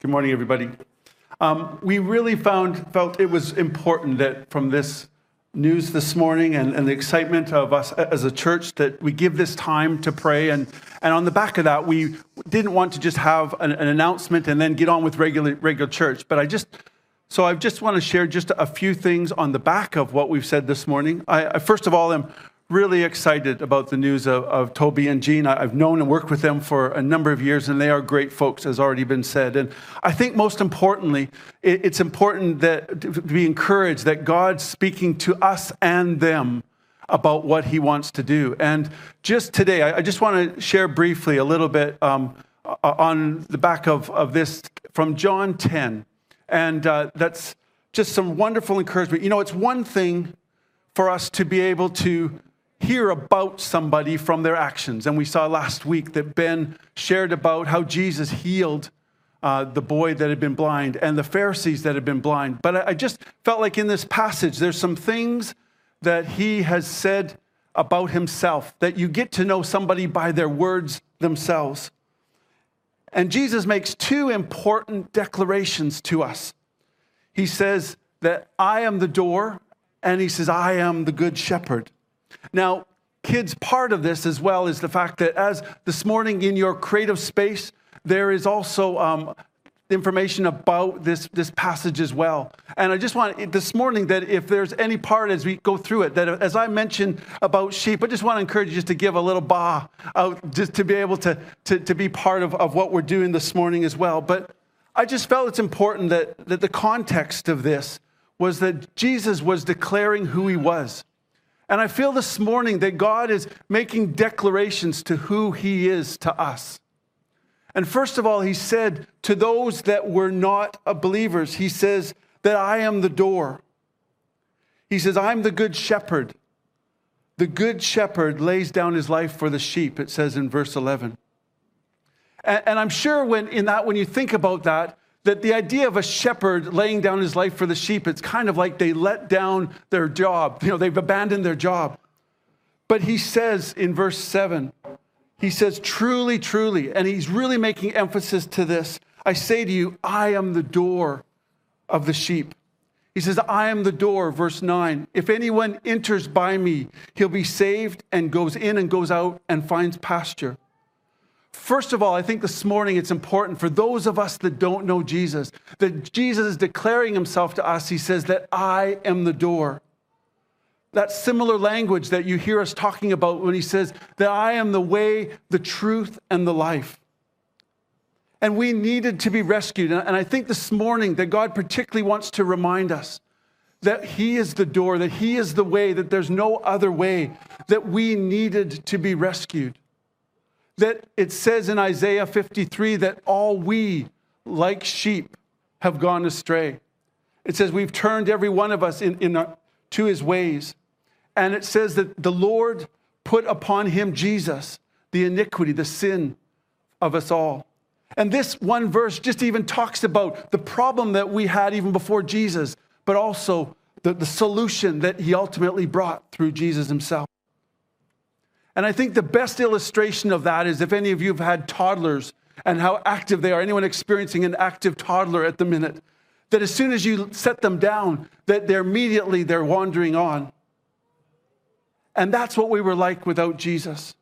Good morning, everybody. Um, we really found felt it was important that from this news this morning and, and, the excitement of us as a church that we give this time to pray. And, and on the back of that, we didn't want to just have an, an announcement and then get on with regular, regular church. But I just, so I just want to share just a few things on the back of what we've said this morning. I, I first of all am really excited about the news of, of Toby and Jean. I've known and worked with them for a number of years, and they are great folks, as already been said. And I think most importantly, it's important that to be encouraged that God's speaking to us and them about what He wants to do. And just today, I just want to share briefly a little bit um, on the back of, of this from John 10. And uh, that's just some wonderful encouragement. You know, it's one thing for us to be able to hear about somebody from their actions. And we saw last week that Ben shared about how Jesus healed uh, the boy that had been blind and the Pharisees that had been blind. But I, I just felt like in this passage, there's some things that he has said about himself that you get to know somebody by their words themselves. And Jesus makes two important declarations to us. He says that I am the door, and he says, I am the good shepherd. Now, kids, part of this as well is the fact that as this morning in your creative space, there is also um, information about this, this passage as well. And I just want this morning that if there's any part as we go through it, that as I mentioned about sheep, I just want to encourage you just to give a little bah out, just to be able to, to, to be part of, of what we're doing this morning as well. But I just felt it's important that, that the context of this was that Jesus was declaring who he was. And I feel this morning that God is making declarations to who He is to us. And first of all, He said to those that were not believers, He says that I am the door. He says, I'm the good shepherd. The good shepherd lays down his life for the sheep, it says in verse 11. And, and I'm sure when, in that, when you think about that, that the idea of a shepherd laying down his life for the sheep, it's kind of like they let down their job. You know, they've abandoned their job. But he says in verse 7, he says, truly, truly, and he's really making emphasis to this. I say to you, I am the door of the sheep. He says, I am the door, verse 9. If anyone enters by me, he'll be saved and goes in and goes out and finds pasture. First of all, I think this morning it's important for those of us that don't know Jesus, that Jesus is declaring himself to us. He says that I am the door. That similar language that you hear us talking about when he says that I am the way, the truth, and the life. And we needed to be rescued. And I think this morning that God particularly wants to remind us that He is the door, that He is the way, that there's no other way, that we needed to be rescued that it says in Isaiah 53 that all we, like sheep, have gone astray. It says we've turned every one of us in, in a, to his ways. And it says that the Lord put upon him, Jesus, the iniquity, the sin of us all. And this one verse just even talks about the problem that we had even before Jesus, but also the, the solution that he ultimately brought through Jesus himself. And I think the best illustration of that is if any of you have had toddlers and how active they are, anyone experiencing an active toddler at the minute, that as soon as you set them down, that they're immediately they're wandering on. And that's what we were like without Jesus.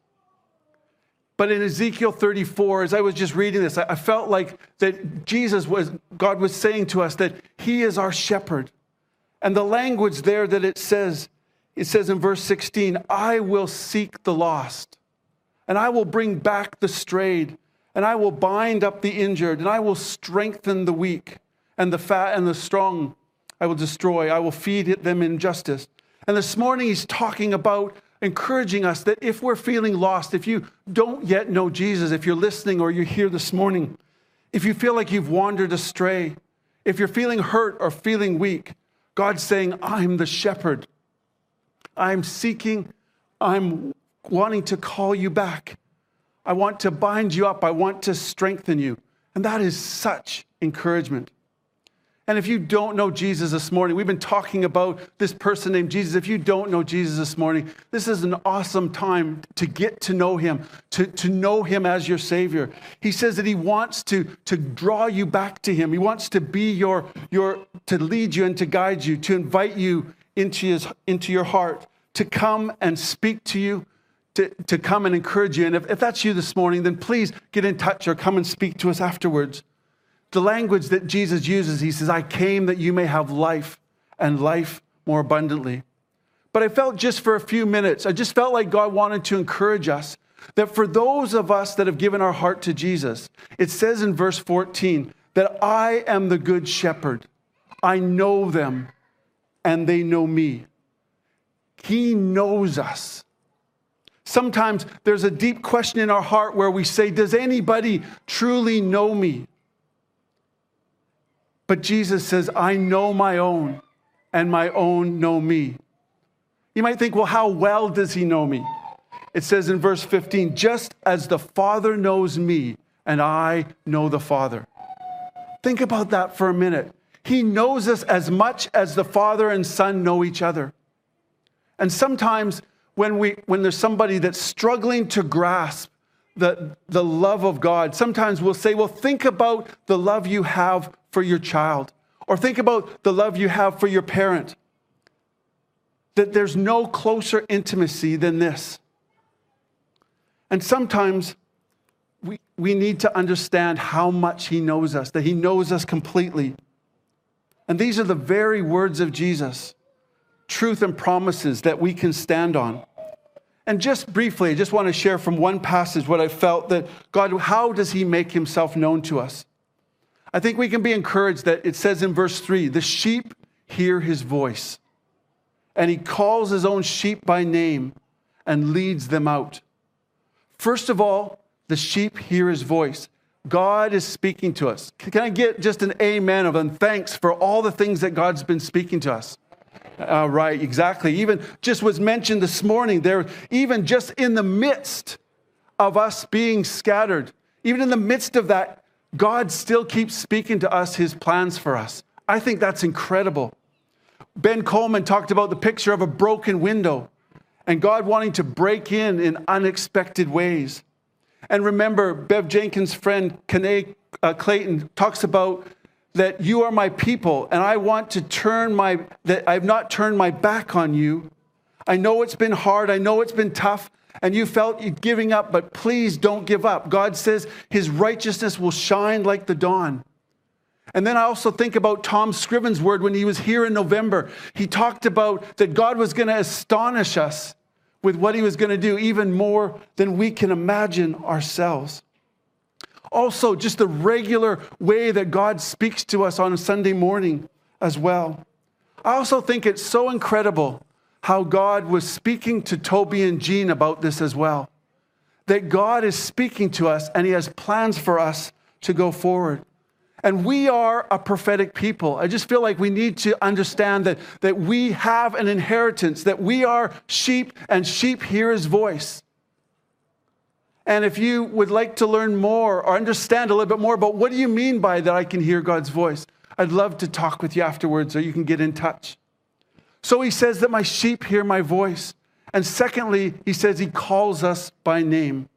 But in Ezekiel 34, as I was just reading this, I felt like that Jesus was, God was saying to us that He is our shepherd. And the language there that it says it says in verse 16, I will seek the lost, and I will bring back the strayed, and I will bind up the injured, and I will strengthen the weak, and the fat and the strong I will destroy. I will feed them in justice. And this morning he's talking about encouraging us that if we're feeling lost, if you don't yet know Jesus, if you're listening or you're here this morning, if you feel like you've wandered astray, if you're feeling hurt or feeling weak, God's saying, I'm the shepherd. I'm seeking, I'm wanting to call you back. I want to bind you up. I want to strengthen you. And that is such encouragement. And if you don't know Jesus this morning, we've been talking about this person named Jesus. If you don't know Jesus this morning, this is an awesome time to get to know him, to, to know him as your Savior. He says that he wants to, to draw you back to him. He wants to be your, your, to lead you and to guide you, to invite you into, his, into your heart, to come and speak to you, to, to come and encourage you. And if, if that's you this morning, then please get in touch or come and speak to us afterwards the language that Jesus uses, he says, I came that you may have life and life more abundantly. But I felt just for a few minutes, I just felt like God wanted to encourage us that for those of us that have given our heart to Jesus, it says in verse 14 that I am the good shepherd. I know them and they know me. He knows us. Sometimes there's a deep question in our heart where we say, Does anybody truly know me? But Jesus says, I know my own, and my own know me. You might think, well, how well does he know me? It says in verse 15, just as the Father knows me, and I know the Father. Think about that for a minute. He knows us as much as the Father and Son know each other. And sometimes when, we, when there's somebody that's struggling to grasp the, the love of God, sometimes we'll say, well, think about the love you have for your child, or think about the love you have for your parent. That there's no closer intimacy than this. And sometimes we, we need to understand how much He knows us, that He knows us completely. And these are the very words of Jesus truth and promises that we can stand on. And just briefly, I just want to share from one passage what I felt that God, how does He make Himself known to us? I think we can be encouraged that it says in verse 3 the sheep hear his voice, and he calls his own sheep by name and leads them out. First of all, the sheep hear his voice. God is speaking to us. Can I get just an amen of and thanks for all the things that God's been speaking to us? Uh, right, exactly. Even just was mentioned this morning, there, even just in the midst of us being scattered, even in the midst of that, God still keeps speaking to us his plans for us. I think that's incredible. Ben Coleman talked about the picture of a broken window and God wanting to break in in unexpected ways. And remember, Bev Jenkins' friend, Kane uh, Clayton, talks about that you are my people and I want to turn my, that I've not turned my back on you. I know it's been hard. I know it's been tough and you felt you giving up, but please don't give up. God says his righteousness will shine like the dawn. And then I also think about Tom Scriven's word when he was here in November. He talked about that God was going to astonish us with what he was going to do, even more than we can imagine ourselves. Also, just the regular way that God speaks to us on a Sunday morning as well. I also think it's so incredible how God was speaking to Toby and Jean about this as well. That God is speaking to us and He has plans for us to go forward. And we are a prophetic people. I just feel like we need to understand that, that we have an inheritance, that we are sheep and sheep hear His voice. And if you would like to learn more or understand a little bit more about what do you mean by that I can hear God's voice, I'd love to talk with you afterwards or you can get in touch. So he says that my sheep hear my voice. And secondly, he says he calls us by name.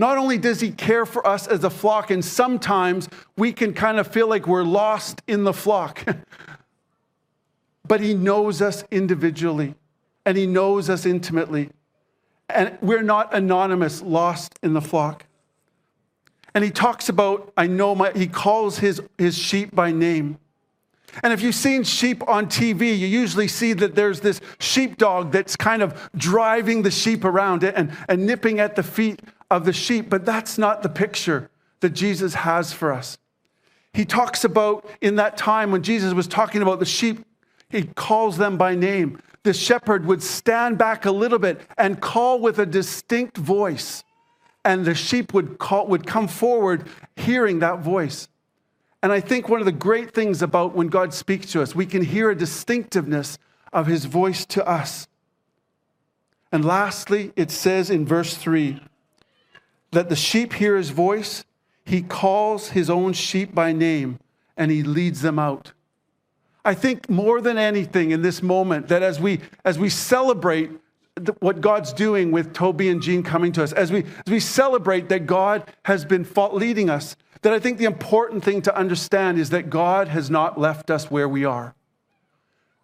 Not only does he care for us as a flock, and sometimes we can kind of feel like we're lost in the flock, but he knows us individually and he knows us intimately. And we're not anonymous, lost in the flock. And he talks about, I know my, he calls his, his sheep by name. And if you've seen sheep on TV, you usually see that there's this sheepdog that's kind of driving the sheep around and, and nipping at the feet of the sheep. But that's not the picture that Jesus has for us. He talks about in that time when Jesus was talking about the sheep, he calls them by name. The shepherd would stand back a little bit and call with a distinct voice, and the sheep would, call, would come forward hearing that voice. And I think one of the great things about when God speaks to us, we can hear a distinctiveness of his voice to us. And lastly, it says in verse 3 that the sheep hear his voice, he calls his own sheep by name and he leads them out. I think more than anything in this moment that as we as we celebrate what God's doing with Toby and Jean coming to us, as we as we celebrate that God has been leading us, that I think the important thing to understand is that God has not left us where we are.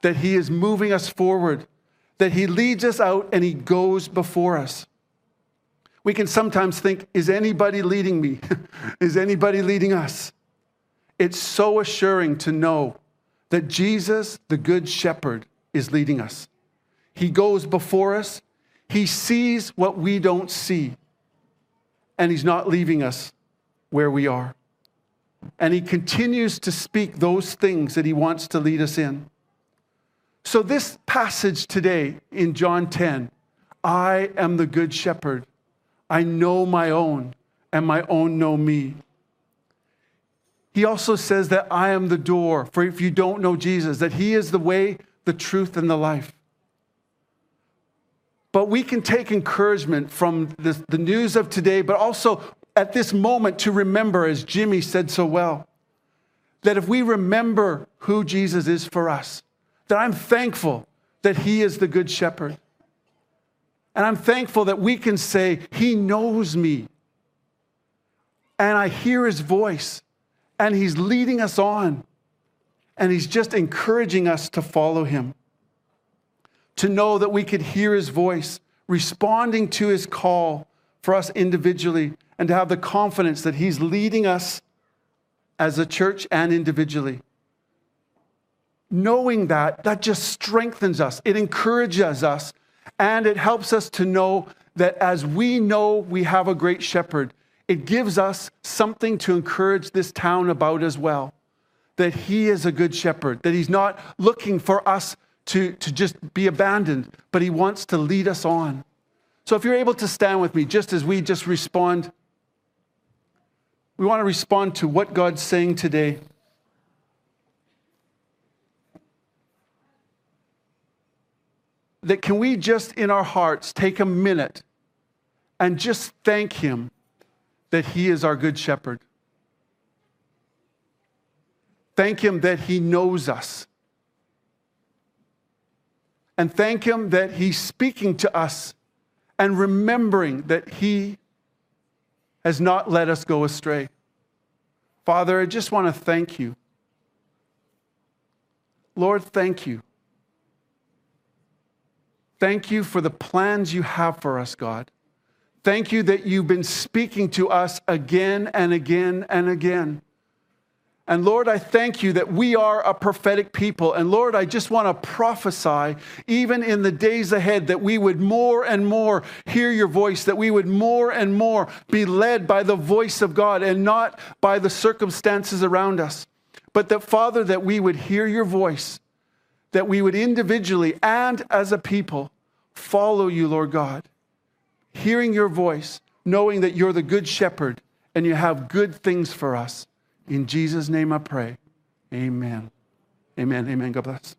That he is moving us forward, that he leads us out and he goes before us. We can sometimes think, is anybody leading me? is anybody leading us? It's so assuring to know that Jesus, the Good Shepherd, is leading us. He goes before us, He sees what we don't see, and He's not leaving us where we are. And He continues to speak those things that He wants to lead us in. So, this passage today in John 10 I am the Good Shepherd. I know my own, and my own know me. He also says that I am the door for if you don't know Jesus, that He is the way, the truth, and the life. But we can take encouragement from the, the news of today, but also at this moment to remember, as Jimmy said so well, that if we remember who Jesus is for us, that I'm thankful that He is the Good Shepherd. And I'm thankful that we can say, He knows me. And I hear His voice and He's leading us on. And He's just encouraging us to follow Him, to know that we could hear His voice, responding to His call for us individually, and to have the confidence that He's leading us as a church and individually. Knowing that, that just strengthens us, it encourages us, and it helps us to know that as we know we have a great shepherd, it gives us something to encourage this town about as well that he is a good shepherd, that he's not looking for us to, to just be abandoned, but he wants to lead us on. So if you're able to stand with me, just as we just respond, we want to respond to what God's saying today. That can we just in our hearts take a minute and just thank him that He is our good shepherd. Thank Him that He knows us. And thank Him that He's speaking to us and remembering that He has not let us go astray. Father, I just want to thank you. Lord, thank you. Thank you for the plans you have for us, God. Thank you that you've been speaking to us again and again and again. And Lord, I thank you that we are a prophetic people. And Lord, I just want to prophesy, even in the days ahead, that we would more and more hear your voice, that we would more and more be led by the voice of God and not by the circumstances around us. But that, Father, that we would hear your voice, that we would individually and as a people follow you, Lord God hearing your voice, knowing that you're the good shepherd and you have good things for us. In Jesus' name I pray. Amen. Amen. Amen. God bless.